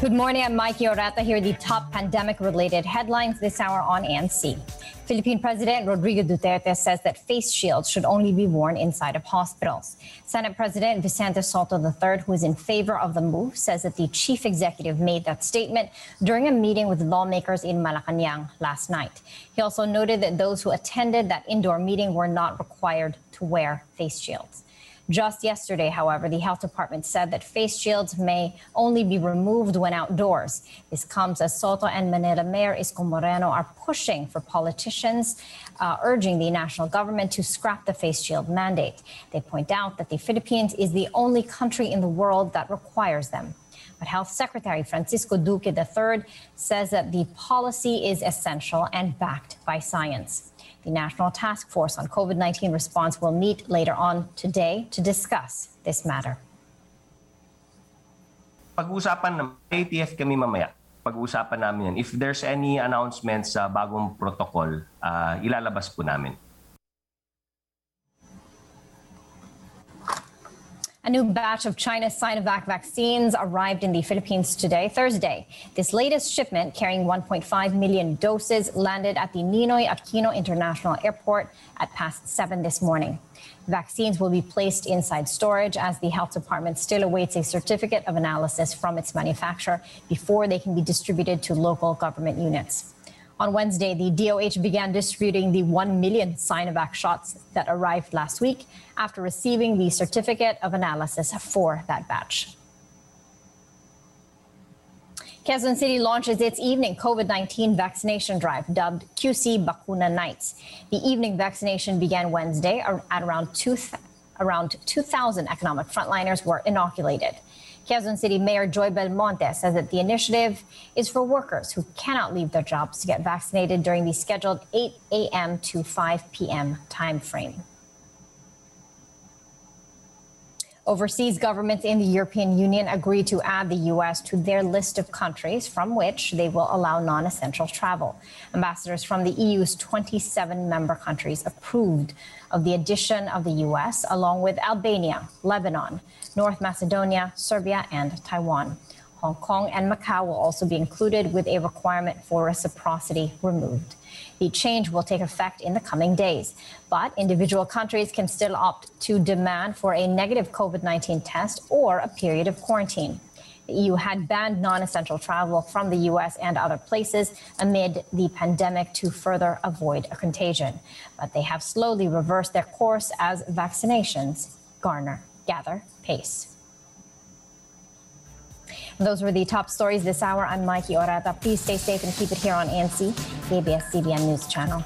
Good morning. I'm Mikey Orata. Here are the top pandemic related headlines this hour on ANC. Philippine President Rodrigo Duterte says that face shields should only be worn inside of hospitals. Senate President Vicente Sotto III, who is in favor of the move, says that the chief executive made that statement during a meeting with lawmakers in Malacanang last night. He also noted that those who attended that indoor meeting were not required to wear face shields. Just yesterday, however, the health department said that face shields may only be removed when outdoors. This comes as Sotto and Manila Mayor Isko Moreno are pushing for politicians, uh, urging the national government to scrap the face shield mandate. They point out that the Philippines is the only country in the world that requires them. But Health Secretary Francisco Duque III says that the policy is essential and backed by science. The National Task Force on COVID 19 response will meet later on today to discuss this matter. Pag-uusapan ng IATF kami mamaya. Pag-uusapan namin yan. If there's any announcements sa bagong protocol, uh, ilalabas po namin. A new batch of China's Sinovac vaccines arrived in the Philippines today, Thursday. This latest shipment, carrying 1.5 million doses, landed at the Ninoy Aquino International Airport at past 7 this morning. Vaccines will be placed inside storage as the health department still awaits a certificate of analysis from its manufacturer before they can be distributed to local government units. On Wednesday, the DOH began distributing the 1 million Sinovac shots that arrived last week after receiving the certificate of analysis for that batch. Quezon City launches its evening COVID 19 vaccination drive dubbed QC Bakuna Nights. The evening vaccination began Wednesday at around 2,000 around 2,000 economic frontliners were inoculated. Quezon City Mayor Joy Belmonte says that the initiative is for workers who cannot leave their jobs to get vaccinated during the scheduled 8 a.m. to 5 p.m. time frame. Overseas governments in the European Union agreed to add the U.S. to their list of countries from which they will allow non essential travel. Ambassadors from the EU's 27 member countries approved of the addition of the U.S., along with Albania, Lebanon, North Macedonia, Serbia, and Taiwan. Hong Kong and Macau will also be included with a requirement for reciprocity removed. The change will take effect in the coming days, but individual countries can still opt to demand for a negative COVID 19 test or a period of quarantine. The EU had banned non essential travel from the US and other places amid the pandemic to further avoid a contagion. But they have slowly reversed their course as vaccinations garner, gather pace. Those were the top stories this hour. I'm Mikey Orata. Please stay safe and keep it here on ANC, the ABS-CBN News Channel.